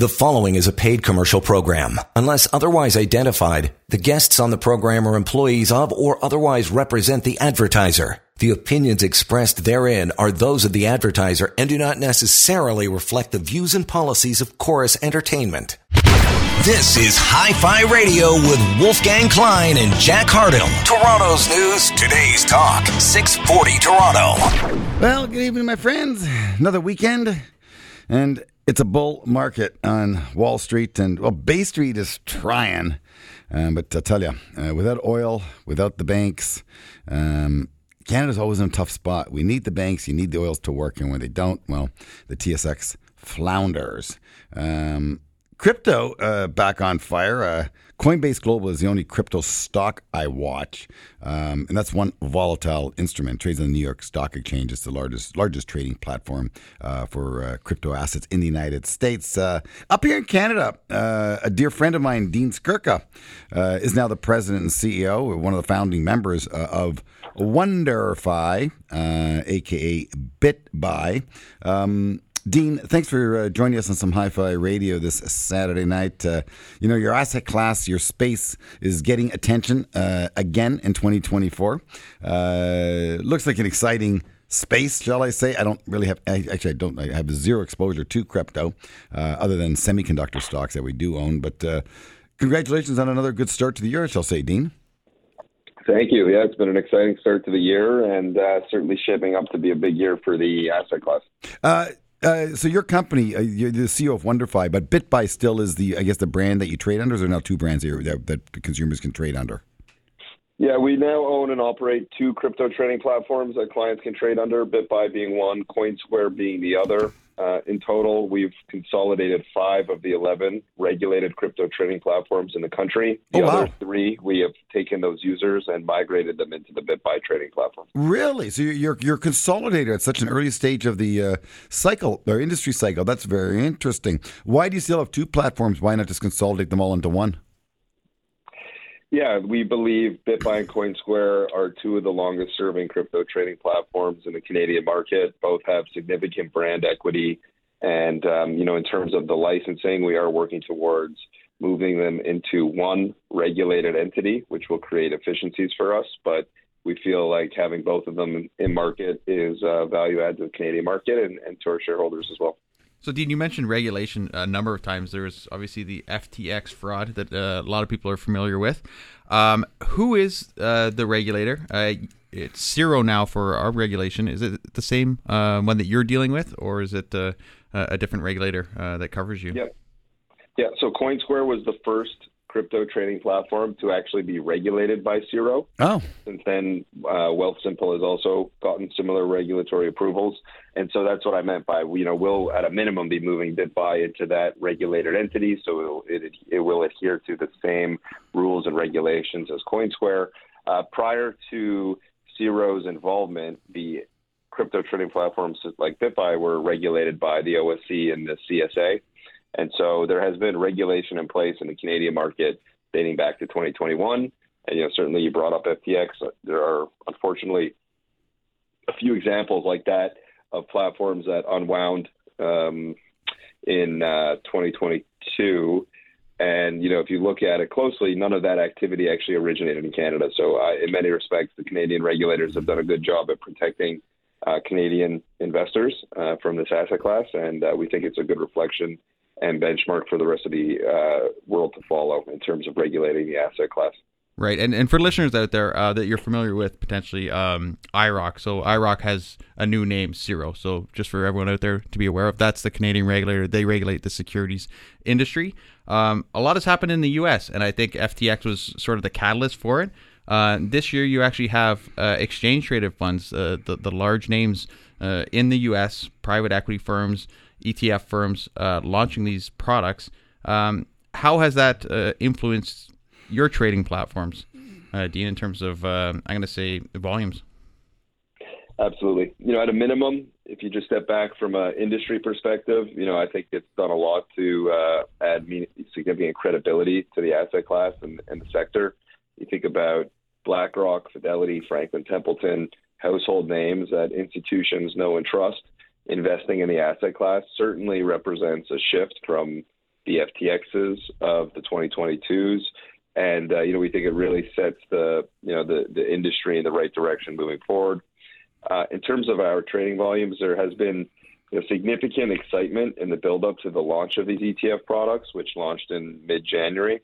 The following is a paid commercial program. Unless otherwise identified, the guests on the program are employees of or otherwise represent the advertiser. The opinions expressed therein are those of the advertiser and do not necessarily reflect the views and policies of Chorus Entertainment. This is Hi Fi Radio with Wolfgang Klein and Jack Hardell. Toronto's news, today's talk, 640 Toronto. Well, good evening, my friends. Another weekend, and it's a bull market on Wall Street, and well, Bay Street is trying. Um, but I tell you, uh, without oil, without the banks, um, Canada's always in a tough spot. We need the banks, you need the oils to work, and when they don't, well, the TSX flounders. Um, crypto uh, back on fire. Uh, Coinbase Global is the only crypto stock I watch, um, and that's one volatile instrument. Trades on the New York Stock Exchange. It's the largest largest trading platform uh, for uh, crypto assets in the United States. Uh, up here in Canada, uh, a dear friend of mine, Dean Skurka, is now the president and CEO, one of the founding members of WonderFi, aka BitBuy. Um, Dean, thanks for uh, joining us on some Hi-Fi Radio this Saturday night. Uh, you know, your asset class, your space is getting attention uh, again in 2024. Uh, looks like an exciting space, shall I say? I don't really have. Actually, I don't. I have zero exposure to crypto, uh, other than semiconductor stocks that we do own. But uh, congratulations on another good start to the year, I shall say, Dean. Thank you. Yeah, it's been an exciting start to the year, and certainly shaping up to be a big year for the asset class. Uh, so your company, uh, you're the CEO of WonderFi, but BitBuy still is the, I guess, the brand that you trade under. Is there now two brands here that, that consumers can trade under? Yeah, we now own and operate two crypto trading platforms that clients can trade under. BitBuy being one, CoinSquare being the other. Uh, in total, we've consolidated five of the 11 regulated crypto trading platforms in the country. The oh, wow. other three, we have taken those users and migrated them into the BitBuy trading platform. Really? So you're you're consolidated at such an early stage of the uh, cycle or industry cycle. That's very interesting. Why do you still have two platforms? Why not just consolidate them all into one? Yeah, we believe BitBuy and CoinSquare are two of the longest serving crypto trading platforms in the Canadian market. Both have significant brand equity. And, um, you know, in terms of the licensing, we are working towards moving them into one regulated entity, which will create efficiencies for us. But we feel like having both of them in market is uh, value add to the Canadian market and, and to our shareholders as well. So, Dean, you mentioned regulation a number of times. There's obviously the FTX fraud that uh, a lot of people are familiar with. Um, who is uh, the regulator? Uh, it's CIRO now for our regulation. Is it the same uh, one that you're dealing with, or is it uh, a different regulator uh, that covers you? Yeah. Yeah. So, CoinSquare was the first crypto trading platform to actually be regulated by CIRO. Oh. Since then, uh, Wealthsimple has also gotten similar regulatory approvals. And so that's what I meant by, you know, we'll at a minimum be moving BitBuy into that regulated entity. So it, it will adhere to the same rules and regulations as CoinSquare. Uh, prior to CIRO's involvement, the crypto trading platforms like BitBuy were regulated by the OSC and the CSA. And so there has been regulation in place in the Canadian market dating back to 2021. And you know, certainly you brought up FTX. There are unfortunately a few examples like that of platforms that unwound um, in uh, 2022. And you know, if you look at it closely, none of that activity actually originated in Canada. So, uh, in many respects, the Canadian regulators have done a good job at protecting uh, Canadian investors uh, from this asset class, and uh, we think it's a good reflection and benchmark for the rest of the uh, world to follow in terms of regulating the asset class. Right, and and for listeners out there uh, that you're familiar with, potentially um, IIROC. So IIROC has a new name, CIRO. So just for everyone out there to be aware of, that's the Canadian regulator. They regulate the securities industry. Um, a lot has happened in the U.S., and I think FTX was sort of the catalyst for it. Uh, this year, you actually have uh, exchange traded funds, uh, the the large names uh, in the U.S., private equity firms. ETF firms uh, launching these products. Um, how has that uh, influenced your trading platforms, uh, Dean, in terms of, uh, I'm going to say, volumes? Absolutely. You know, at a minimum, if you just step back from an industry perspective, you know, I think it's done a lot to uh, add significant credibility to the asset class and, and the sector. You think about BlackRock, Fidelity, Franklin Templeton, household names that institutions know and trust investing in the asset class certainly represents a shift from the FTXs of the 2022s. And uh, you know, we think it really sets the you know the the industry in the right direction moving forward. Uh, in terms of our trading volumes, there has been you know, significant excitement in the build-up to the launch of these ETF products, which launched in mid-January.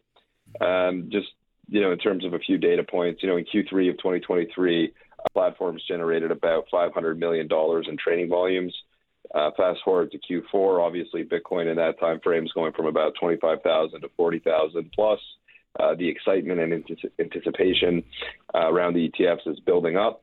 Um, just you know, in terms of a few data points, you know, in Q3 of 2023, platforms generated about 500 million dollars in trading volumes. Uh, fast forward to Q4, obviously Bitcoin in that time frame is going from about 25,000 to 40,000 plus. Uh, the excitement and anticipation uh, around the ETFs is building up,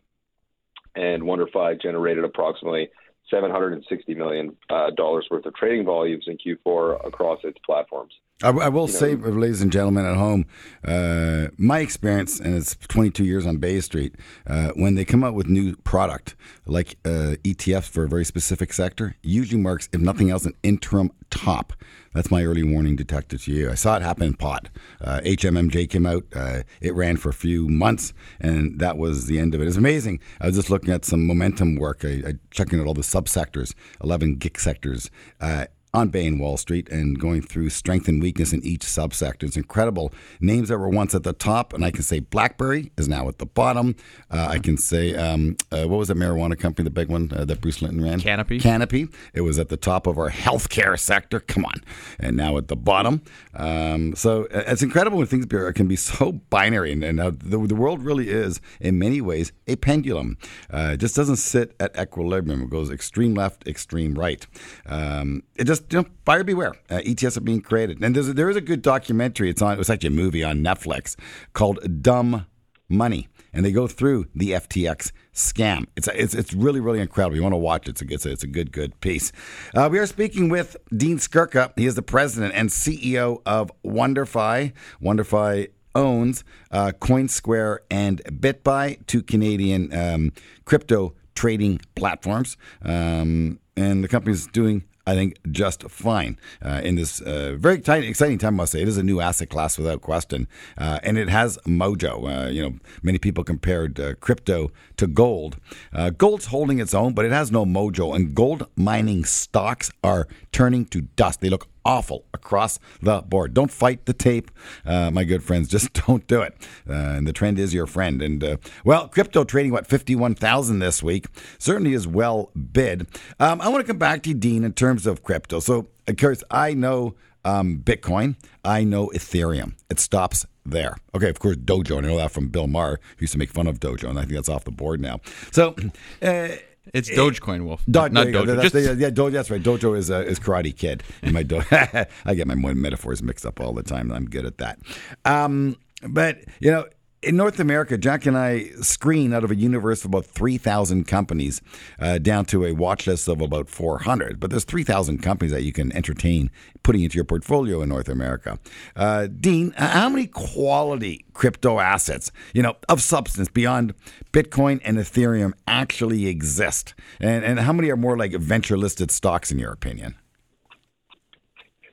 and WonderFi generated approximately 760 million uh, dollars worth of trading volumes in Q4 across its platforms. I, I will you say, know, ladies and gentlemen at home, uh, my experience, and it's 22 years on Bay Street, uh, when they come out with new product like uh, ETFs for a very specific sector, usually marks, if nothing else, an interim top. That's my early warning detector to you. I saw it happen in pot. Uh, HMMJ came out. Uh, it ran for a few months, and that was the end of it. It's amazing. I was just looking at some momentum work. I, I checking out all the subsectors, 11 GICS sectors. Uh, on Bay and Wall Street and going through strength and weakness in each subsector. It's incredible. Names that were once at the top, and I can say BlackBerry is now at the bottom. Uh, I can say, um, uh, what was the marijuana company, the big one uh, that Bruce Linton ran? Canopy. Canopy. It was at the top of our healthcare sector. Come on. And now at the bottom. Um, so uh, it's incredible when things can be so binary. And, and the, the, world really is, in many ways, a pendulum. Uh, it just doesn't sit at equilibrium. It goes extreme left, extreme right. Um, it just you know, buyer beware. Uh, ETFs are being created, and there's a, there is a good documentary. It's on. It was actually a movie on Netflix called Dumb Money, and they go through the FTX scam. It's it's it's really really incredible. You want to watch it? It's a it's a, it's a good good piece. Uh, we are speaking with Dean Skurka. He is the president and CEO of WonderFi. WonderFi owns uh, CoinSquare and BitBuy, two Canadian um, crypto trading platforms, um, and the company is doing I think, just fine uh, in this uh, very tight, exciting time. I must say, it is a new asset class without question, uh, and it has mojo. Uh, you know, many people compared uh, crypto to gold. Uh, gold's holding its own, but it has no mojo, and gold mining stocks are turning to dust. They look awful across the board. Don't fight the tape, uh, my good friends. Just don't do it. Uh, and the trend is your friend. And uh, well, crypto trading what fifty one thousand this week certainly is well bid. Um, I want to come back to you, Dean, in terms of crypto. So, of course, I know. Um, Bitcoin, I know Ethereum. It stops there. Okay, of course, Dojo. I know that from Bill Maher, who used to make fun of Dojo, and I think that's off the board now. So, uh, it's Dogecoin Wolf, Do- not Dojo. That's, Just... yeah, Dojo, that's right. Dojo is uh, is Karate Kid. In my do- I get my metaphors mixed up all the time. I'm good at that. Um, but you know, in North America, Jack and I screen out of a universe of about 3,000 companies uh, down to a watch list of about 400. But there's 3,000 companies that you can entertain putting into your portfolio in North America. Uh, Dean, how many quality crypto assets, you know, of substance beyond Bitcoin and Ethereum actually exist? And, and how many are more like venture listed stocks, in your opinion?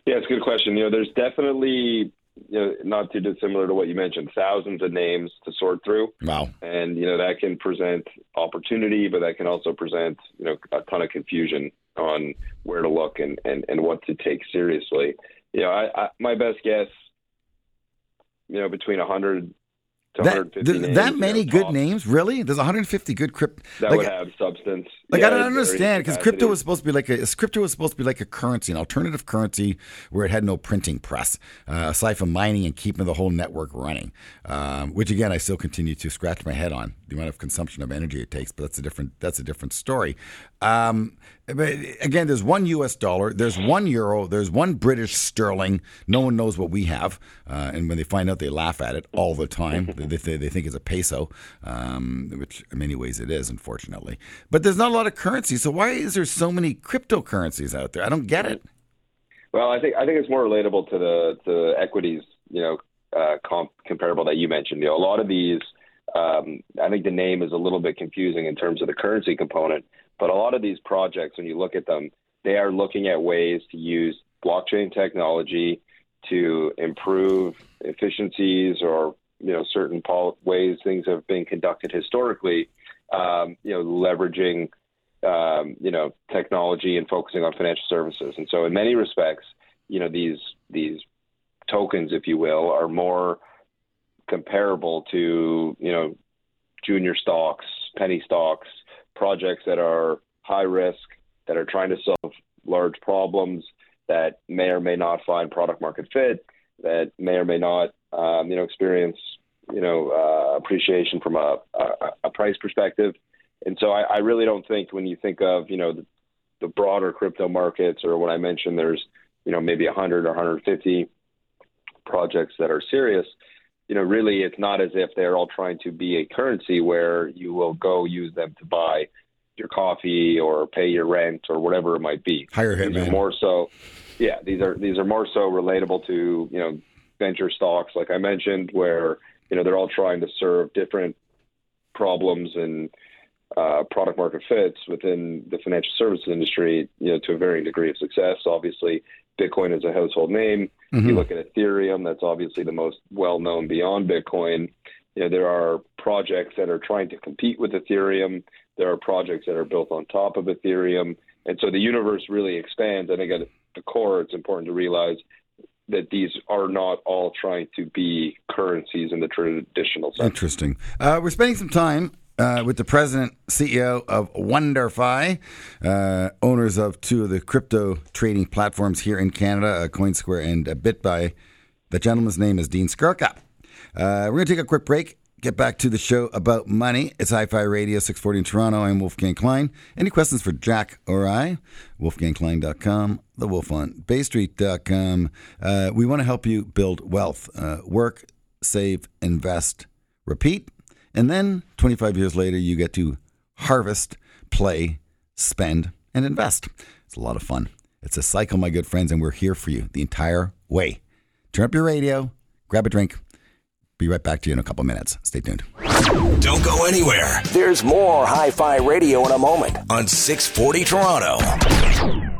Yeah, it's a good question. You know, there's definitely you know, not too dissimilar to what you mentioned, thousands of names to sort through. Wow. And, you know, that can present opportunity, but that can also present, you know, a ton of confusion on where to look and, and, and what to take seriously. You know, I, I my best guess, you know, between 100 that, names, that many good top. names, really? There's 150 good crypto that like, would have substance. Like yeah, I don't understand because crypto was supposed to be like a crypto was supposed to be like a currency, an alternative currency where it had no printing press, uh, aside from mining and keeping the whole network running. Um, which again, I still continue to scratch my head on the amount of consumption of energy it takes, but that's a different that's a different story. Um, but again, there's one U.S. dollar, there's one euro, there's one British sterling. No one knows what we have, uh, and when they find out, they laugh at it all the time. they, they, they, think it's a peso, um, which in many ways it is, unfortunately. But there's not a lot of currency, so why is there so many cryptocurrencies out there? I don't get it. Well, I think I think it's more relatable to the to equities, you know, uh, comp, comparable that you mentioned. You know, a lot of these. Um, I think the name is a little bit confusing in terms of the currency component, but a lot of these projects, when you look at them, they are looking at ways to use blockchain technology to improve efficiencies or you know certain pol- ways things have been conducted historically. Um, you know, leveraging um, you know technology and focusing on financial services. And so, in many respects, you know these these tokens, if you will, are more comparable to you know junior stocks, penny stocks, projects that are high risk, that are trying to solve large problems, that may or may not find product market fit, that may or may not um, you know experience you know uh, appreciation from a, a, a, price perspective. And so I, I, really don't think when you think of you know the, the broader crypto markets or what I mentioned there's you know maybe 100 or 150 projects that are serious you know, really it's not as if they're all trying to be a currency where you will go use them to buy your coffee or pay your rent or whatever it might be. Hire hitman. More so, yeah. These are these are more so relatable to you know venture stocks, like I mentioned, where you know they're all trying to serve different problems and uh, product market fits within the financial services industry, you know, to a varying degree of success. Obviously, Bitcoin is a household name. Mm-hmm. You look at Ethereum, that's obviously the most well known beyond Bitcoin. You know, there are projects that are trying to compete with Ethereum. There are projects that are built on top of Ethereum. And so the universe really expands. I think at the core, it's important to realize that these are not all trying to be currencies in the traditional sense. Interesting. Uh, we're spending some time uh, with the president, CEO of WonderFi, uh, owners of two of the crypto trading platforms here in Canada, uh, CoinSquare and uh, BitBuy. The gentleman's name is Dean Skurka. Uh, we're going to take a quick break. Get back to the show about money. It's Hi Fi Radio 640 in Toronto. I'm Wolfgang Klein. Any questions for Jack or I? WolfgangKlein.com, the Wolf on BayStreet.com. Uh, we want to help you build wealth. Work, save, invest, repeat. And then 25 years later, you get to harvest, play, spend, and invest. It's a lot of fun. It's a cycle, my good friends, and we're here for you the entire way. Turn up your radio, grab a drink. Be right back to you in a couple minutes. Stay tuned. Don't go anywhere. There's more Hi Fi Radio in a moment on 640 Toronto.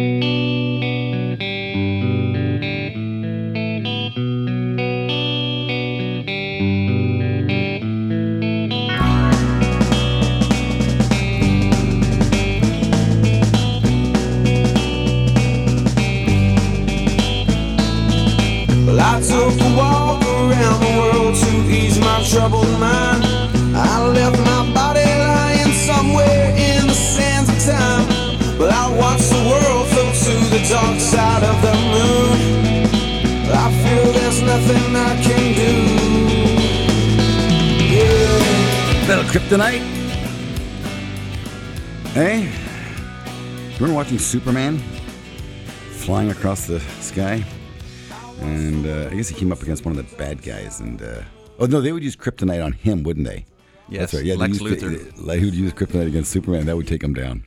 Kryptonite. Hey, remember watching Superman flying across the sky? and uh, I guess he came up against one of the bad guys. And uh, oh no, they would use kryptonite on him, wouldn't they? Yes, That's right. Yeah, Lex Luthor. Like, he would use kryptonite against Superman. That would take him down.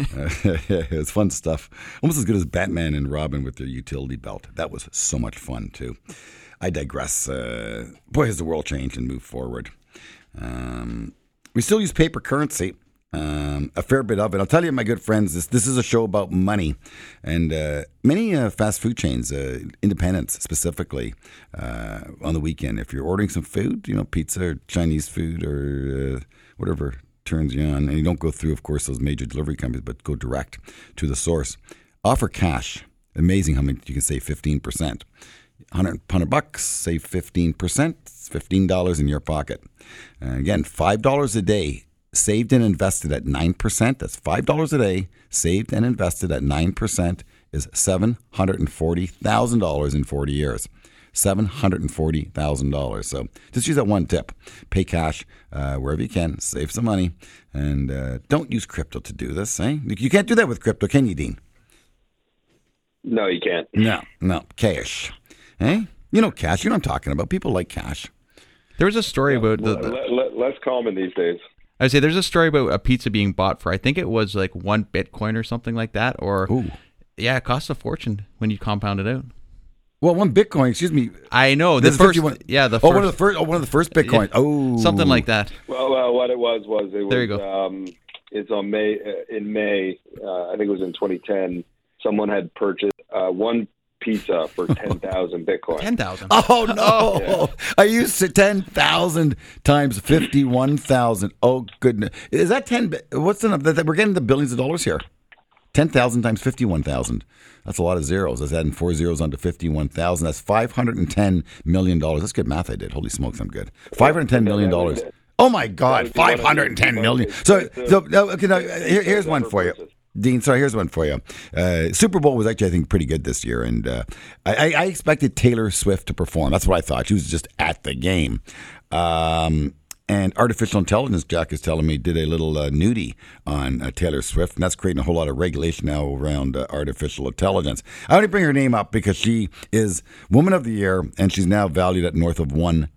uh, it was fun stuff. Almost as good as Batman and Robin with their utility belt. That was so much fun too. I digress. Uh, boy, has the world changed and moved forward. Um, we still use paper currency um, a fair bit of it. I'll tell you, my good friends, this this is a show about money, and uh, many uh, fast food chains, uh, independents specifically, uh, on the weekend. If you're ordering some food, you know, pizza or Chinese food or uh, whatever turns you on, and you don't go through, of course, those major delivery companies, but go direct to the source. Offer cash. Amazing how many you can save fifteen percent. 100, 100 bucks, save 15%, $15 in your pocket. again, $5 a day saved and invested at 9%, that's $5 a day, saved and invested at 9% is $740,000 in 40 years. $740,000. So just use that one tip. Pay cash uh, wherever you can, save some money, and uh, don't use crypto to do this. Eh? You can't do that with crypto, can you, Dean? No, you can't. No, no. Cash. Eh? You know cash. You know I'm talking about. People like cash. There was a story about the, the... less common these days. I say there's a story about a pizza being bought for I think it was like one Bitcoin or something like that, or Ooh. yeah, it costs a fortune when you compound it out. Well, one Bitcoin, excuse me. I know the first, 51. yeah, the first, oh, one of the first, oh, one of the first Bitcoin. Yeah, oh, something like that. Well, uh, what it was was it was. There you go. Um, it's on May uh, in May. Uh, I think it was in 2010. Someone had purchased uh, one pizza for ten thousand Bitcoin. Ten thousand. Oh no! I used to ten thousand times fifty one thousand? Oh goodness! Is that ten? What's the number? We're getting the billions of dollars here. Ten thousand times fifty one thousand. That's a lot of zeros. That's adding four zeros onto fifty one thousand. That's five hundred and ten million dollars. That's good math. I did. Holy smokes, I'm good. Five hundred ten million dollars. Oh my God! That was one Five of hundred and ten the- million. it's So, so no, okay. No, here, here's one for you. Dean, so here's one for you. Uh, Super Bowl was actually, I think, pretty good this year, and uh, I, I expected Taylor Swift to perform. That's what I thought. She was just at the game. Um, and artificial intelligence, Jack is telling me, did a little uh, nudie on uh, Taylor Swift, and that's creating a whole lot of regulation now around uh, artificial intelligence. I only bring her name up because she is Woman of the Year, and she's now valued at north of one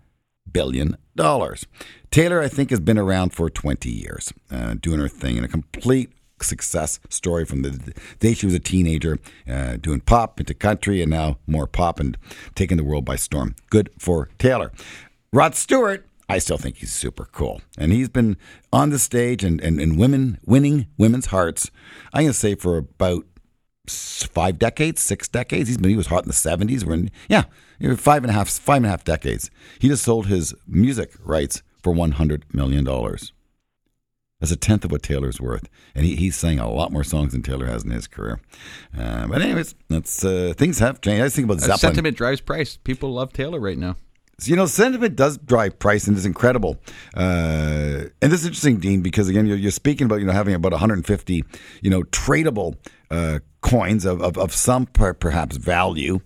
billion dollars. Taylor, I think, has been around for 20 years, uh, doing her thing, and a complete success story from the day she was a teenager, uh, doing pop into country, and now more pop and taking the world by storm. Good for Taylor. Rod Stewart, I still think he's super cool, and he's been on the stage and and, and women winning women's hearts. I'm gonna say for about five decades, six decades. He's been he was hot in the seventies. We're in yeah, five and a half, five and a half decades. He just sold his music rights for one hundred million dollars. That's a tenth of what Taylor's worth, and he, he's sang a lot more songs than Taylor has in his career. Uh, but anyways, that's uh, things have changed. I was thinking about Zeppelin. Sentiment drives price. People love Taylor right now. So, you know, sentiment does drive price, and it's incredible. Uh, and this is interesting, Dean, because again, you're, you're speaking about you know having about 150 you know tradable uh, coins of, of, of some per, perhaps value.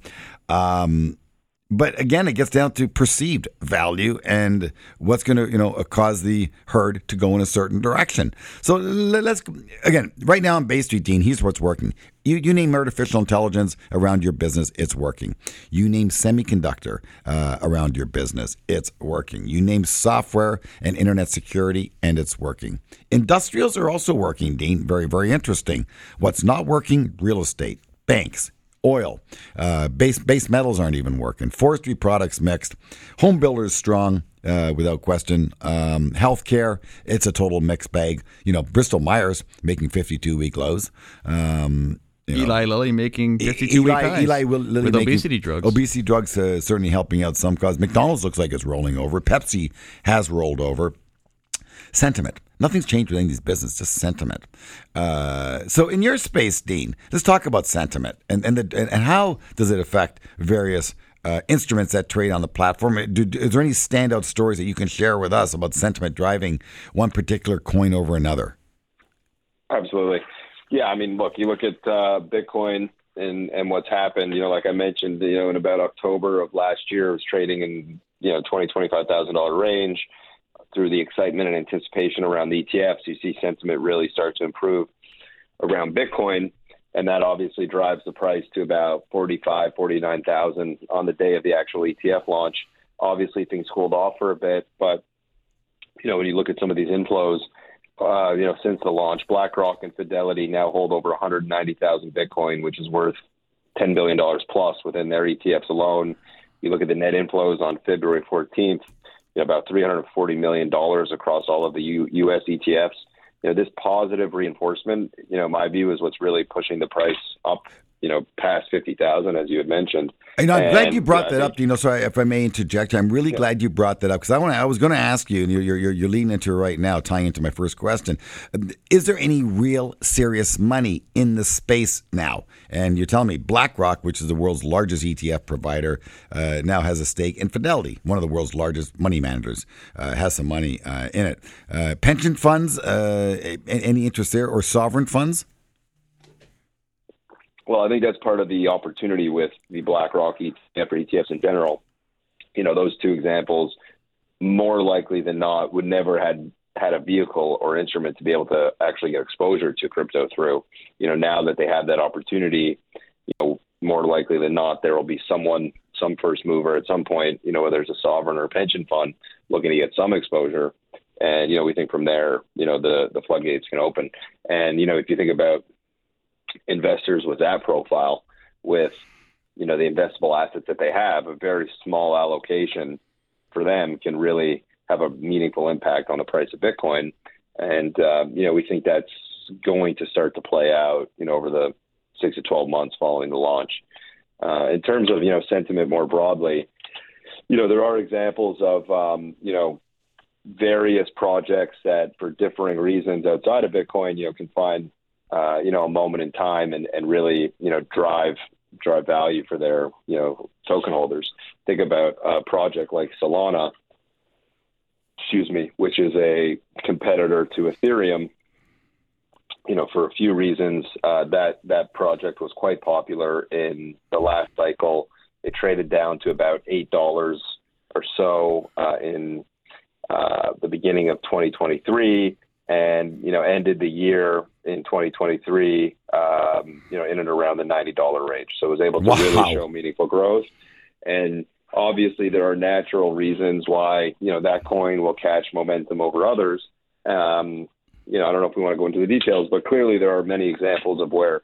Um, but again, it gets down to perceived value and what's going to, you know, cause the herd to go in a certain direction. So let's again, right now on Bay Street, Dean. Here's what's working. You you name artificial intelligence around your business, it's working. You name semiconductor uh, around your business, it's working. You name software and internet security, and it's working. Industrials are also working, Dean. Very very interesting. What's not working? Real estate, banks, oil. Uh, base base metals aren't even working. Forestry products mixed. Home builders strong. Uh, without question, um, healthcare, it's a total mixed bag. You know, Bristol Myers making 52 week lows. Um, you know, Eli Lilly making 52 week Eli, highs Eli Lilly with making- obesity drugs. Obesity drugs uh, certainly helping out some cause. McDonald's looks like it's rolling over. Pepsi has rolled over. Sentiment. Nothing's changed within these businesses, just sentiment. Uh, so, in your space, Dean, let's talk about sentiment and and, the, and, how does it affect various uh, instruments that trade on the platform. Do, do- is there any standout stories that you can share with us about sentiment driving one particular coin over another? Absolutely. Yeah, I mean, look, you look at uh, Bitcoin and and what's happened. You know, like I mentioned, you know, in about October of last year, it was trading in you know twenty twenty five thousand dollar range. Through the excitement and anticipation around the ETFs, you see sentiment really start to improve around Bitcoin, and that obviously drives the price to about forty five, forty nine thousand on the day of the actual ETF launch. Obviously, things cooled off for a bit, but you know, when you look at some of these inflows, uh, you know, since the launch, BlackRock and Fidelity now hold over 190,000 Bitcoin, which is worth 10 billion dollars plus within their ETFs alone. You look at the net inflows on February 14th, you know, about 340 million dollars across all of the U- U.S. ETFs. You know, this positive reinforcement, you know, my view is what's really pushing the price up. You know, past 50,000, as you had mentioned. You know, I'm glad you brought yeah, that up. You know, sorry if I may interject. I'm really glad you brought that up because I want. I was going to ask you, and you're, you're you're leading into it right now, tying into my first question. Is there any real serious money in the space now? And you're telling me BlackRock, which is the world's largest ETF provider, uh, now has a stake in Fidelity, one of the world's largest money managers, uh, has some money uh, in it. Uh, pension funds, uh, any interest there, or sovereign funds? Well, I think that's part of the opportunity with the BlackRock ETFs in general. You know, those two examples, more likely than not, would never had had a vehicle or instrument to be able to actually get exposure to crypto through. You know, now that they have that opportunity, you know, more likely than not, there will be someone, some first mover at some point. You know, whether it's a sovereign or a pension fund looking to get some exposure. And you know, we think from there, you know, the the floodgates can open. And you know, if you think about investors with that profile with you know the investable assets that they have a very small allocation for them can really have a meaningful impact on the price of bitcoin. And uh, you know we think that's going to start to play out you know over the six to 12 months following the launch. Uh, in terms of you know sentiment more broadly, you know there are examples of um, you know various projects that, for differing reasons outside of Bitcoin, you know, can find uh, you know a moment in time and, and really you know drive drive value for their you know token holders. Think about a project like Solana, excuse me, which is a competitor to Ethereum. You know, for a few reasons, uh, that that project was quite popular in the last cycle. It traded down to about eight dollars or so uh, in uh, the beginning of 2023, and you know ended the year in 2023, um, you know, in and around the $90 range. So it was able to wow. really show meaningful growth. And obviously, there are natural reasons why you know that coin will catch momentum over others. Um, you know, I don't know if we want to go into the details, but clearly there are many examples of where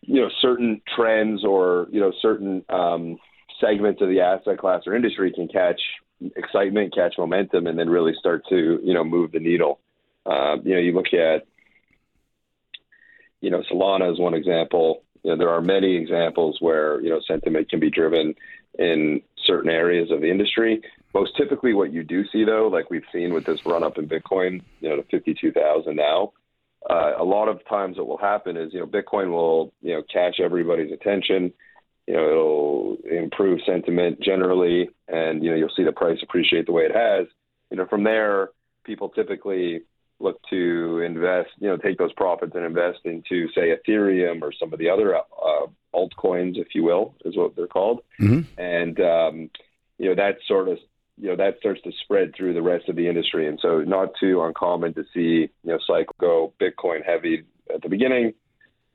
you know certain trends or you know certain um, segments of the asset class or industry can catch excitement, catch momentum, and then really start to you know move the needle. Uh, you know, you look at you know Solana is one example. You know, there are many examples where you know sentiment can be driven in certain areas of the industry. Most typically, what you do see though, like we've seen with this run up in Bitcoin, you know, to fifty two thousand now. Uh, a lot of times, what will happen is you know Bitcoin will you know catch everybody's attention you know, it'll improve sentiment generally, and you know, you'll see the price appreciate the way it has. You know, from there, people typically look to invest, you know, take those profits and invest into, say, Ethereum or some of the other uh, altcoins, if you will, is what they're called. Mm-hmm. And um, you know, that sort of you know that starts to spread through the rest of the industry, and so not too uncommon to see you know cycle go Bitcoin heavy at the beginning,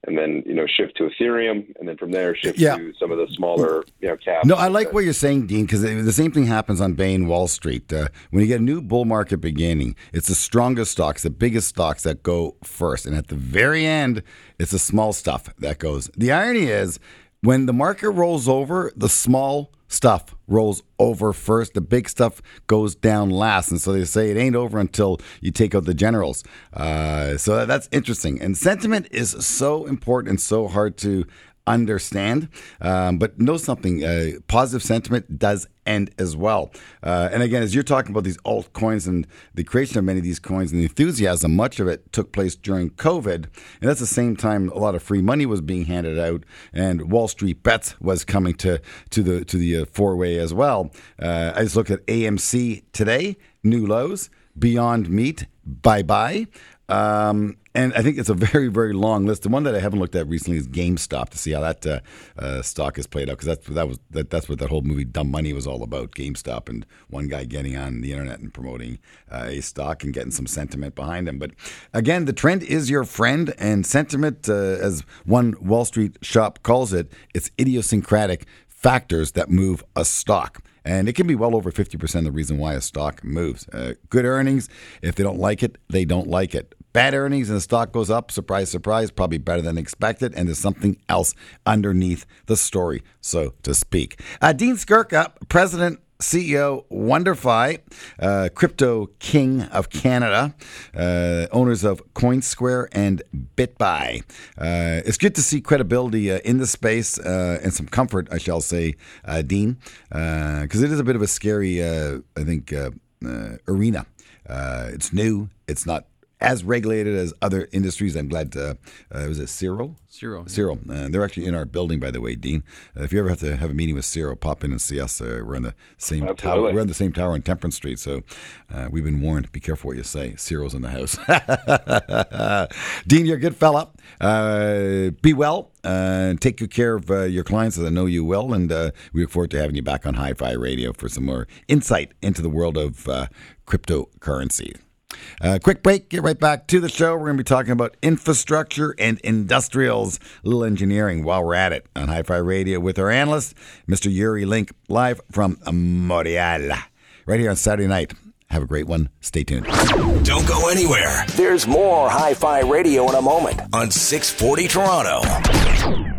and then you know shift to Ethereum, and then from there shift Yeah. to some of the smaller you know caps. No, I like what you're saying, Dean, because the same thing happens on Bain Wall Street. Uh, when you get a new bull market beginning, it's the strongest stocks, the biggest stocks that go first. And at the very end, it's the small stuff that goes. The irony is, when the market rolls over, the small stuff rolls over first. The big stuff goes down last. And so they say it ain't over until you take out the generals. Uh, so that's interesting. And sentiment is so important and so hard to understand. Um, but know something uh, positive sentiment does end as well. Uh, and again, as you're talking about these altcoins and the creation of many of these coins and the enthusiasm, much of it took place during COVID. And that's the same time a lot of free money was being handed out, and Wall Street Bets was coming to to the to the uh, four way as well. Uh, I just looked at AMC today, new lows. Beyond Meat, bye bye. Um, and I think it's a very, very long list. The one that I haven't looked at recently is GameStop to see how that uh, uh, stock is played out because that's that was that, that's what that whole movie Dumb Money was all about. GameStop and one guy getting on the internet and promoting uh, a stock and getting some sentiment behind him. But again, the trend is your friend, and sentiment, uh, as one Wall Street shop calls it, it's idiosyncratic factors that move a stock. And it can be well over 50% of the reason why a stock moves. Uh, good earnings, if they don't like it, they don't like it. Bad earnings and the stock goes up, surprise, surprise, probably better than expected. And there's something else underneath the story, so to speak. Uh, Dean Skurka, President CEO, WonderFi, uh, crypto king of Canada, uh, owners of CoinSquare and BitBuy. Uh, it's good to see credibility uh, in the space uh, and some comfort, I shall say, uh, Dean, because it is a bit of a scary, uh, I think, arena. Uh, it's new. It's not as regulated as other industries. I'm glad. Uh, uh, was it Cyril? Cyril. Cyril. Uh, they're actually in our building, by the way, Dean. Uh, if you ever have to have a meeting with Cyril, pop in and see us. Uh, we're on the same tower. We're on the same tower on Temperance Street, so uh, we've been warned. Be careful what you say. Cyril's in the house. Dean, you're a good fella. Uh, be well. Uh, take good care of uh, your clients, as I know you will. And uh, we look forward to having you back on Hi Fi Radio for some more insight into the world of uh, cryptocurrency. Uh, quick break, get right back to the show. We're going to be talking about infrastructure and industrials, little engineering while we're at it on Hi Fi Radio with our analyst, Mr. Yuri Lynk, live from Montreal, right here on Saturday night. Have a great one. Stay tuned. Don't go anywhere. There's more Hi Fi Radio in a moment on 640 Toronto.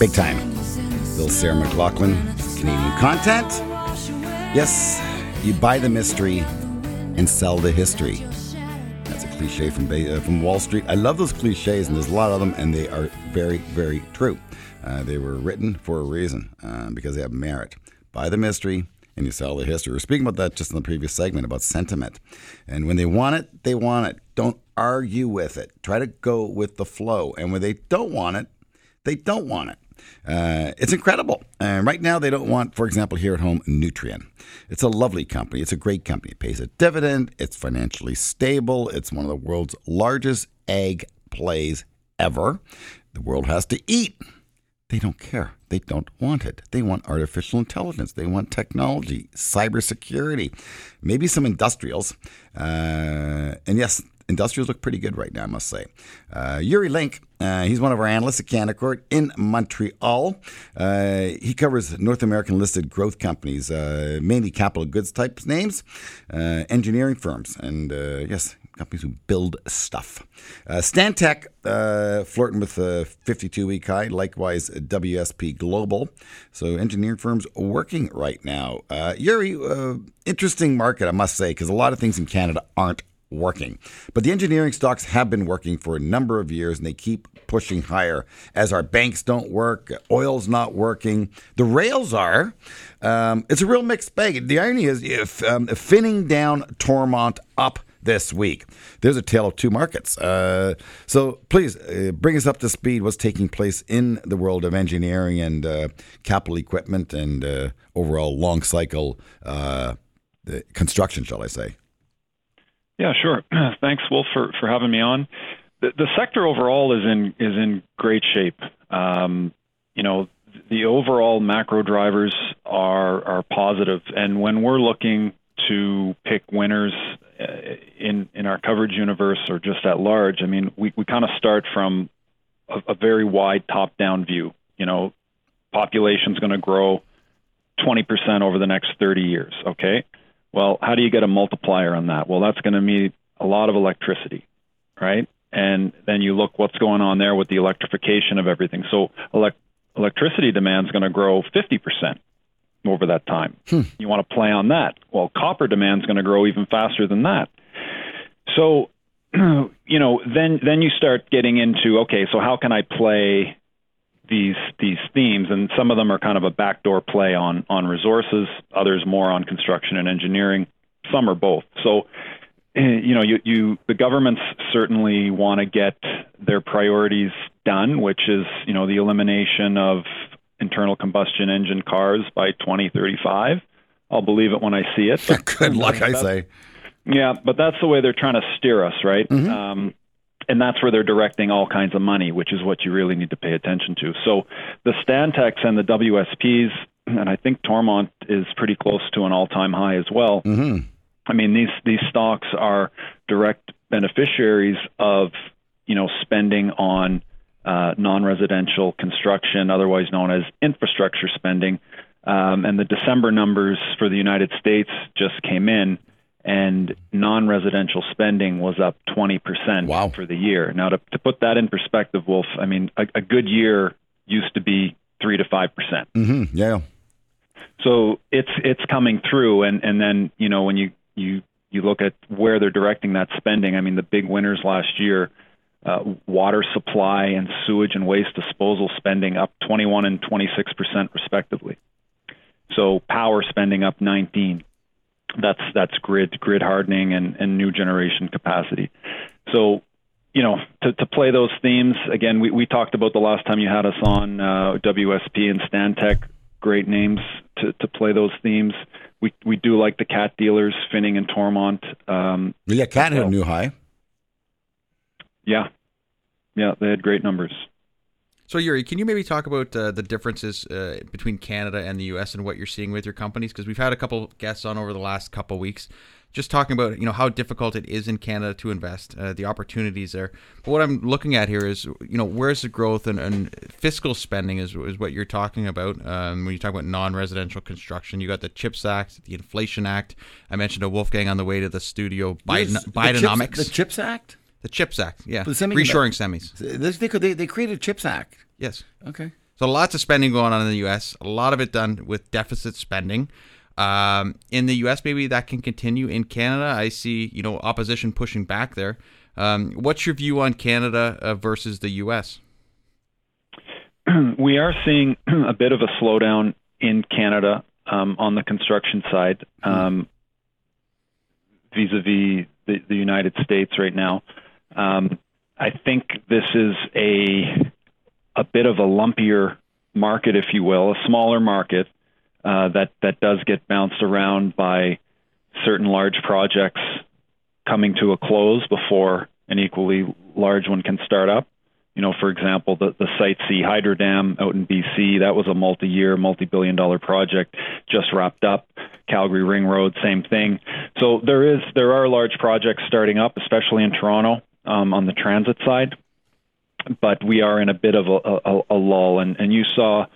Big time. Little Sarah McLachlan, Canadian content. Yes, you buy the mystery and sell the history. That's a cliche from uh, from Wall Street. I love those cliches, and there's a lot of them, and they are very, very true. Uh, they were written for a reason uh, because they have merit. Buy the mystery and you sell the history. We are speaking about that just in the previous segment about sentiment. And when they want it, they want it. Don't argue with it. Try to go with the flow. And when they don't want it, they don't want it. Uh, it's incredible. And right now, they don't want, for example, here at home, Nutrien. It's a lovely company. It's a great company. It pays a dividend. It's financially stable. It's one of the world's largest egg plays ever. The world has to eat. They don't care. They don't want it. They want artificial intelligence. They want technology, cybersecurity, maybe some industrials. Uh, and yes, industrials look pretty good right now, I must say. Uh, Yuri Lynk, uh, he's one of our analysts at Canaccord in Montreal. Uh, he covers North American listed growth companies, uh, mainly capital goods type names, uh, engineering firms, and uh, yes, companies who build stuff. Uh, Stantec uh, flirting with a 52 week high, likewise WSP Global. So engineering firms working right now. Uh, Yuri, interesting market, I must say, because a lot of things in Canada aren't working. But the engineering stocks have been working for a number of years and they keep pushing higher as our banks don't work, oil's not working, the rails are. Um, it's a real mixed bag. The irony is if um, Finning down Toromont up this week. There's a tale of two markets. Uh, so please uh, bring us up to speed. What's taking place in the world of engineering and uh, capital equipment and uh, overall long cycle uh, construction, shall I say? Yeah, sure. Thanks, Wolf, for, for having me on. The, the sector overall is in is in great shape. Um, you know, the overall macro drivers are are positive, and when we're looking to pick winners uh, in in our coverage universe or just at large, I mean, we, we kind of start from a, a very wide top down view. You know, population's going to grow 20% over the next 30 years. Okay. Well, how do you get a multiplier on that? Well, that's going to mean a lot of electricity, right? And then you look what's going on there with the electrification of everything. So elect- electricity demand is going to grow 50% over that time. Hmm. You want to play on that. Well, copper demand is going to grow even faster than that. So, you know, then then you start getting into okay, so how can I play these these themes? And some of them are kind of a backdoor play on on resources, others more on construction and engineering. Some are both. So, eh, you know, you, you the governments certainly want to get their priorities done, which is you know the elimination of internal combustion engine cars by 2035. I'll believe it when I see it. Good luck, I say. Yeah, but that's the way they're trying to steer us, right? Mm-hmm. Um, and that's where they're directing all kinds of money, which is what you really need to pay attention to. So the Stantec's and the WSPs, and I think Toromont is pretty close to an all-time high as well. Mm-hmm. I mean, these these stocks are direct beneficiaries of you know spending on uh, non-residential construction, otherwise known as infrastructure spending. Um, and the December numbers for the United States just came in, and non-residential spending was up 20% wow. for the year. Now, to, to put that in perspective, Wolf, I mean, a, a good year used to be three to five percent. Mm-hmm. Yeah. So it's it's coming through, and and then you know when you you you look at where they're directing that spending. I mean, the big winners last year uh, water supply and sewage and waste disposal spending up 21 and 26 percent respectively. So power spending up 19. That's that's grid grid hardening and, and new generation capacity. So you know to, to play those themes again, we, we talked about the last time you had us on uh, WSP and Stantec. Great names to, to play those themes. We we do like the cat dealers, Finning and Toromont. Um, yeah, cat hit a new high. Yeah, yeah, they had great numbers. So Yuri, can you maybe talk about uh, the differences uh, between Canada and the U.S. and what you're seeing with your companies? Because we've had a couple guests on over the last couple weeks, just talking about you know how difficult it is in Canada to invest, uh, the opportunities there. But what I'm looking at here is you know where's the growth and, and fiscal spending is, is what you're talking about um, when you talk about non-residential construction. You got the CHIPS Act, the Inflation Act. I mentioned a Wolfgang on the way to the studio. Biden, Bidenomics. The CHIPS, the CHIPS Act. The CHIPS Act, yeah. The Reshoring semis. They, they, they, they created CHIPS Act. Yes. Okay. So lots of spending going on in the U.S. A lot of it done with deficit spending. Um, in the U.S., maybe that can continue. In Canada, I see you know opposition pushing back there. Um, what's your view on Canada uh, versus the U.S.? we are seeing a bit of a slowdown in Canada um, on the construction side, um, vis-a-vis the, the, United States right now. Um, I think this is a a bit of a lumpier market, if you will, a smaller market uh, that that does get bounced around by certain large projects coming to a close before an equally large one can start up. You know, for example, the, the Site C Hydro Dam out in BC, that was a multi year, multi billion dollar project, just wrapped up. Calgary Ring Road, same thing. So there is there are large projects starting up, especially in Toronto um, on the transit side. But we are in a bit of a, a, a lull, and, and you saw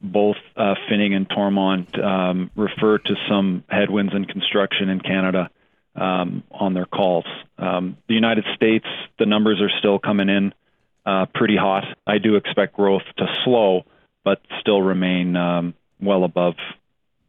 both uh, Finning and Toromont um, refer to some headwinds in construction in Canada um, on their calls. Um, the United States, the numbers are still coming in uh, pretty hot. I do expect growth to slow, but still remain um, well above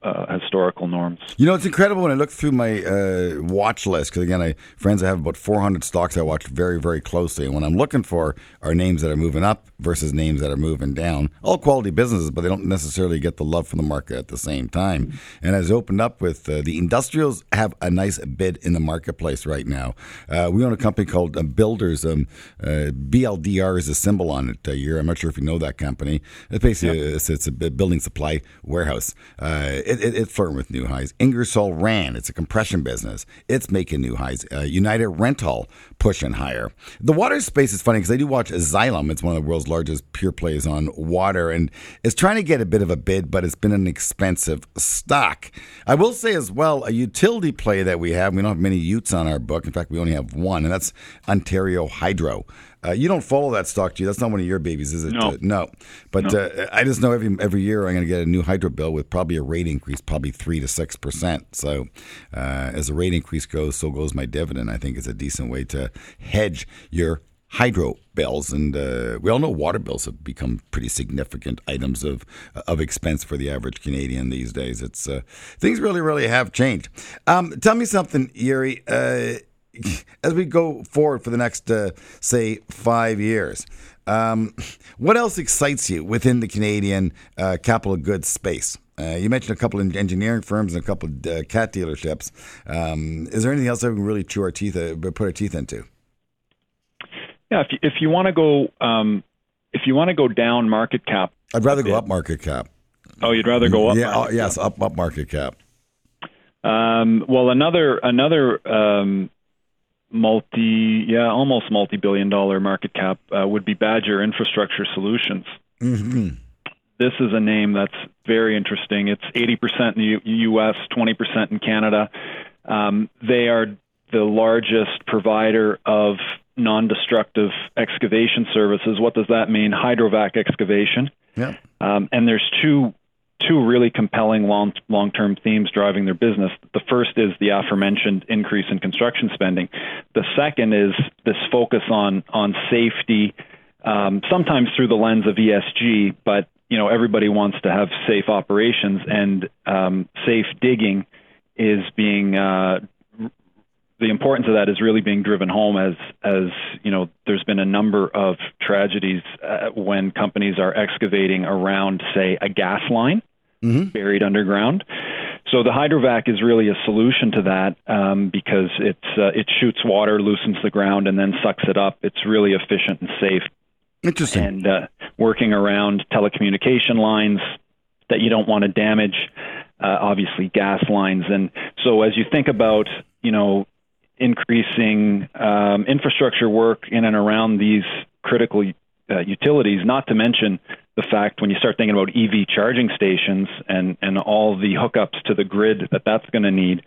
uh, historical norms. You know, it's incredible when I look through my uh, watch list because again, I friends I have about 400 stocks I watch very, very closely, and what I'm looking for are names that are moving up versus names that are moving down. All quality businesses, but they don't necessarily get the love from the market at the same time. And as opened up with uh, the industrials have a nice bid in the marketplace right now. Uh, we own a company called uh, Builders. Um, uh, BLDR is a symbol on it. Year. I'm not sure if you know that company. It's basically yep. a, it's, it's, a building supply warehouse. It, it, it's flirting with new highs. Ingersoll Rand, it's a compression business. It's making new highs. Uh, United Rental pushing higher. The water space is funny because I do watch Xylem. It's one of the world's largest pure plays on water and it's trying to get a bit of a bid, but it's been an expensive stock. I will say as well, a utility play that we have, we don't have many Utes on our book. In fact, we only have one, and that's Ontario Hydro. Uh, you don't follow that stock, G. That's not one of your babies, is it? No. Uh, no. But no. Uh, I just know every every year I'm going to get a new hydro bill with probably a rate increase, probably three to six percent. So uh, as the rate increase goes, so goes my dividend. I think it's a decent way to hedge your hydro bills, and uh, we all know water bills have become pretty significant items of of expense for the average Canadian these days. It's uh, things really, really have changed. Um, tell me something, Yuri. Uh, as we go forward for the next, uh, say, five years, um, what else excites you within the Canadian uh, capital goods space? Uh, you mentioned a couple of engineering firms and a couple of uh, cat dealerships. Um, is there anything else that we can really chew our teeth, uh, put our teeth into? Yeah, if you, if you want to go, um, if you want to go down market cap, I'd rather go up market cap. Oh, you'd rather go up? Yeah, oh, yes, up up market cap. Um, well, another another um, multi, yeah, almost multi-billion dollar market cap uh, would be Badger Infrastructure Solutions. Mm-hmm. This is a name that's very interesting. It's 80% in the U- U.S., 20% in Canada. Um, they are the largest provider of non-destructive excavation services. What does that mean? Hydrovac excavation. Yeah. Um, and there's two two really compelling long long term themes driving their business. The first is the aforementioned increase in construction spending. The second is this focus on on safety, um, sometimes through the lens of ESG, but you know everybody wants to have safe operations and um, safe digging is being uh, the importance of that is really being driven home as as you know there's been a number of tragedies uh, when companies are excavating around say a gas line mm-hmm. buried underground. So the hydrovac is really a solution to that um, because it's uh, it shoots water loosens the ground and then sucks it up. It's really efficient and safe. Interesting. And uh, working around telecommunication lines that you don't want to damage uh, obviously gas lines. And so as you think about you know increasing um, infrastructure work in and around these critical uh, utilities, not to mention the fact when you start thinking about EV charging stations and, and all the hookups to the grid that that's going to need,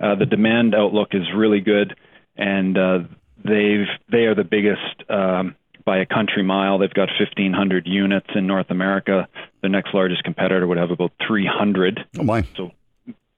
uh, the demand outlook is really good, and uh, they've they are the biggest um, by a country mile. They've got 1,500 units in North America. The next largest competitor would have about 300. Oh my! So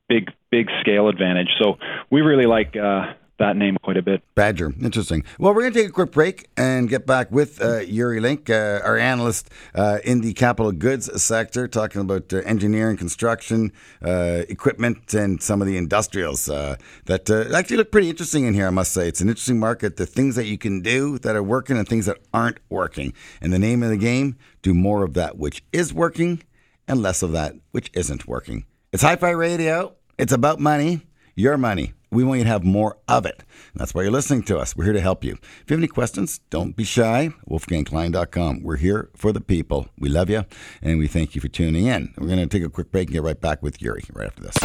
big big scale advantage. So we really like uh, that name quite a bit. Badger. Interesting. Well, we're going to take a quick break and get back with uh, Yuri Lynk, uh, our analyst uh, in the capital goods sector, talking about uh, engineering, construction, uh, equipment, and some of the industrials uh, that actually look pretty interesting in here, I must say. It's an interesting market. The things that you can do that are working and things that aren't working. And the name of the game, do more of that which is working and less of that which isn't working. It's Hi Fi Radio. It's about money, your money. We want you to have more of it. And that's why you're listening to us. We're here to help you. If you have any questions, don't be shy. WolfgangKlein.com. We're here for the people. We love you, and we thank you for tuning in. We're going to take a quick break and get right back with Yuri right after this.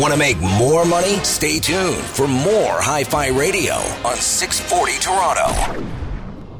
Want to make more money? Stay tuned for more Hi Fi Radio on 640 Toronto.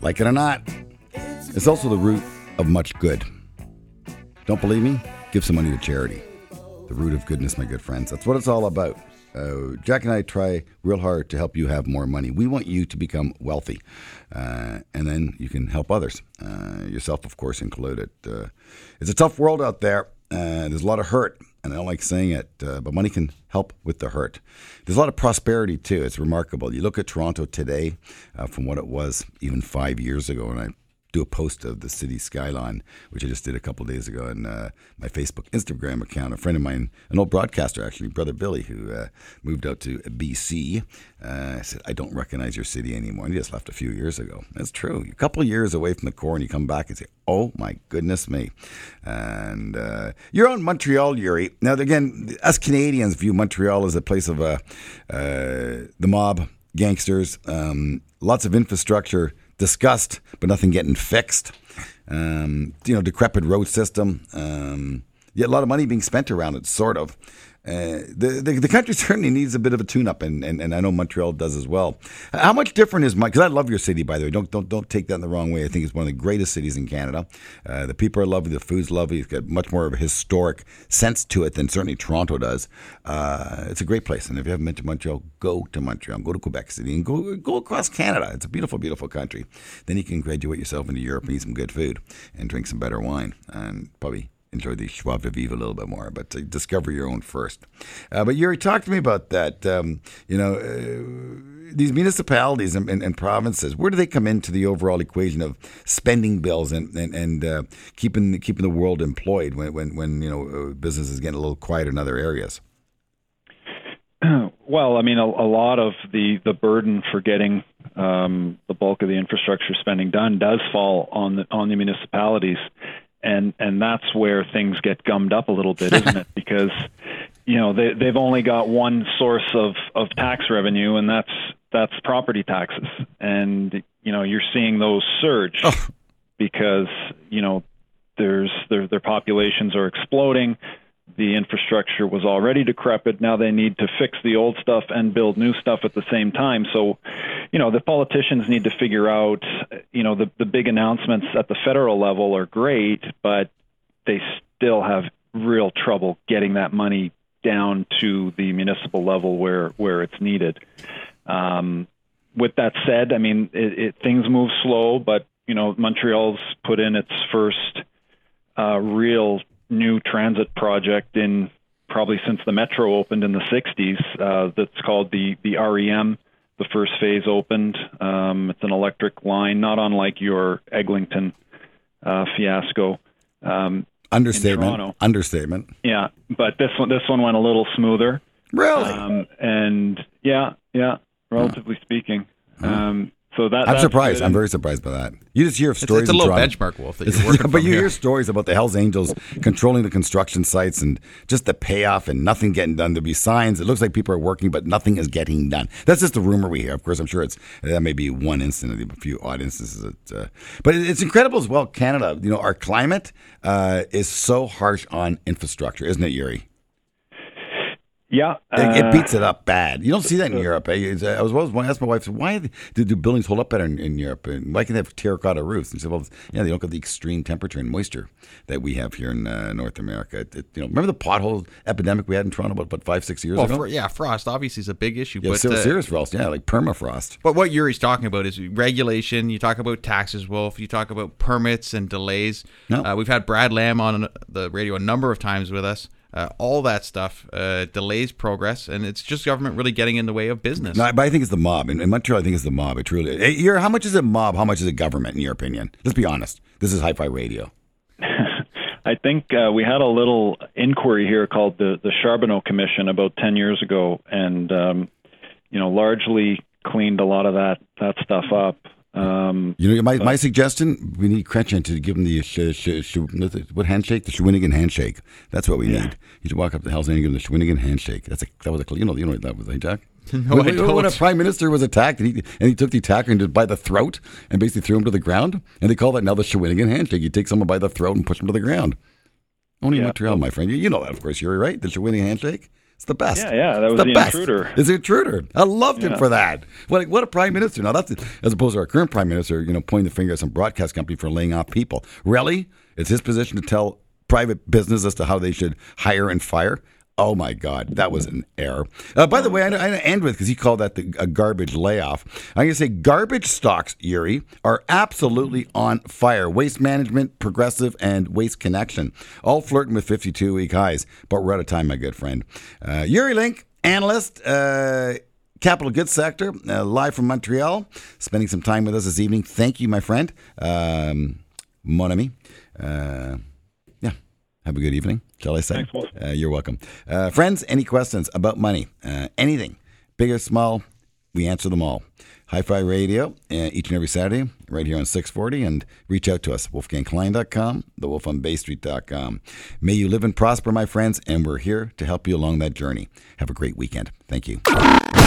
Like it or not, it's also the root of much good. Don't believe me? Give some money to charity. The root of goodness, my good friends. That's what it's all about. Uh, Jack and I try real hard to help you have more money. We want you to become wealthy, uh, and then you can help others, uh, yourself, of course, included. Uh, it's a tough world out there. Uh, there's a lot of hurt, and I don't like saying it, uh, but money can help with the hurt. There's a lot of prosperity too. It's remarkable. You look at Toronto today uh, from what it was even five years ago, and I do a post of the city skyline, which I just did a couple days ago on uh, my Facebook, Instagram account. A friend of mine, an old broadcaster actually, brother Billy, who uh, moved out to BC, uh, said, "I don't recognize your city anymore." And he just left a few years ago. That's true. A couple years away from the core, and you come back and say, "Oh my goodness me!" And uh, you're on Montreal, Yuri. Now again, us Canadians view Montreal as a place of uh, uh, the mob, gangsters, um, lots of infrastructure discussed, but nothing getting fixed. Um, you know, decrepit road system. Um, yet a lot of money being spent around it, sort of. Uh, the, the, the country certainly needs a bit of a tune-up, and, and, and I know Montreal does as well. How much different is my? Because I love your city, by the way. Don't don't don't take that in the wrong way. I think it's one of the greatest cities in Canada. Uh, the people are lovely. The food's lovely. It's got much more of a historic sense to it than certainly Toronto does. Uh, it's a great place, and if you haven't been to Montreal, go to Montreal. Go to Quebec City and go go across Canada. It's a beautiful, beautiful country. Then you can graduate yourself into Europe and eat some good food and drink some better wine and probably enjoy the Schwab de Vive a little bit more, but discover your own first. Uh, but Yuri, talk to me about that. Um, you know, uh, these municipalities and, and, and, provinces, where do they come into the overall equation of spending bills and and, and uh, keeping keeping the world employed when when, when you know uh, businesses get a little quiet in other areas? Well, I mean, a, a lot of the the burden for getting um, the bulk of the infrastructure spending done does fall on the on the municipalities and and that's where things get gummed up a little bit, isn't it? Because you know they they've only got one source of of tax revenue, and that's that's property taxes, and you know you're seeing those surge oh. because you know there's their their populations are exploding the infrastructure was already decrepit. Now they need to fix the old stuff and build new stuff at the same time. So, you know, the politicians need to figure out, you know, the, the big announcements at the federal level are great, but they still have real trouble getting that money down to the municipal level where, where it's needed. Um, with that said, I mean, it, it, things move slow, but, you know, Montreal's put in its first uh, real new transit project in probably since the metro opened in the 60s uh, that's called the the REM the first phase opened. Um, it's an electric line, not unlike your Eglinton uh, fiasco. Um, Understatement. Understatement. yeah, but this one this one went a little smoother. Really? Um, and yeah, yeah, relatively speaking. Um, so that I'm that's surprised. good. I'm very surprised by that. You just hear It's, stories it's a in low Toronto. benchmark, Wolf, that you're working yeah, but from you here. hear stories about the Hells Angels controlling the construction sites and just the payoff and nothing getting done. There'll be signs. It looks like people are working, but nothing is getting done. That's just the rumor we hear. Of course, I'm sure it's that may be one incident, of a few odd instances. That, uh, but it's incredible as well. Canada, you know, our climate uh, is so harsh on infrastructure, isn't it, Yuri? Yeah. It, it uh, beats it up bad. You don't see that in Europe. I, uh, I was always asked my wife, why do, do buildings hold up better in, in Europe? And why can they have terracotta roofs? And she said, well, yeah, they don't get the extreme temperature and moisture that we have here in uh, North America. It, it- you know, remember the pothole epidemic we had in Toronto about, about five, six years well, ago? fr- yeah, frost obviously is a big issue, yeah, but so uh, serious frost. Yeah, like permafrost. But what Yuri's talking about is regulation. You talk about taxes, Wolf. You talk about permits and delays. No. Uh, we've had Brad Lamb on the radio a number of times with us. Uh, all that stuff uh, delays progress, and it's just government really getting in the way of business. No, but I think it's the mob. In, in Montreal, I think it's the mob. It truly. Hey, Yuri, how much is it mob? How much is it government, in your opinion? Let's be honest. This is Hi-Fi Radio. I think uh, we had a little inquiry here called the the Charbonneau Commission about ten years ago, and um, you know largely cleaned a lot of that that stuff up. Um, You know, my, my suggestion: we need Chrétien to give him the sh- sh- sh- what handshake, the Shawinigan handshake. That's what we need. He should walk up to Hell's Angel and give him the Shawinigan handshake. That's a that was a you know you know what that was, eh, Jack? No, when, I when- when a prime minister was attacked and he and he took the attacker and just by the throat and basically threw him to the ground, and they call that now the Shawinigan handshake. You take someone by the throat and push them to the ground. Only in Yeah. Montreal, my friend. You, you know that, of course. You're right. The Shawinigan handshake. It's the best. Yeah, yeah, that It's was the best. intruder. It's the intruder. I loved him for that. What, what a prime minister. Now that's as opposed to our current prime minister, you know, pointing the finger at some broadcast company for laying off people. Really, it's his position to tell private business as to how they should hire and fire. Oh my God, that was an error. Uh, by the way, I, I end with because he called that the, a garbage layoff. I'm going to say garbage stocks, Yuri, are absolutely on fire. Waste Management, Progressive, and Waste Connection all flirting with 52 week highs. But we're out of time, my good friend. Uh, Yuri Lynk, analyst. Uh, Capital Goods Sector, uh, live from Montreal, spending some time with us this evening. Thank you, my friend. Um, mon ami. Uh, yeah. Have a good evening, shall I say? Thanks, Wolf. Uh, you're welcome. Uh, friends, any questions about money? Uh, anything, big or small, we answer them all. Hi Fi Radio, uh, each and every Saturday, right here on 640, and reach out to us, wolfgangklein.com, thewolfonbaystreet.com. May you live and prosper, my friends, and we're here to help you along that journey. Have a great weekend. Thank you.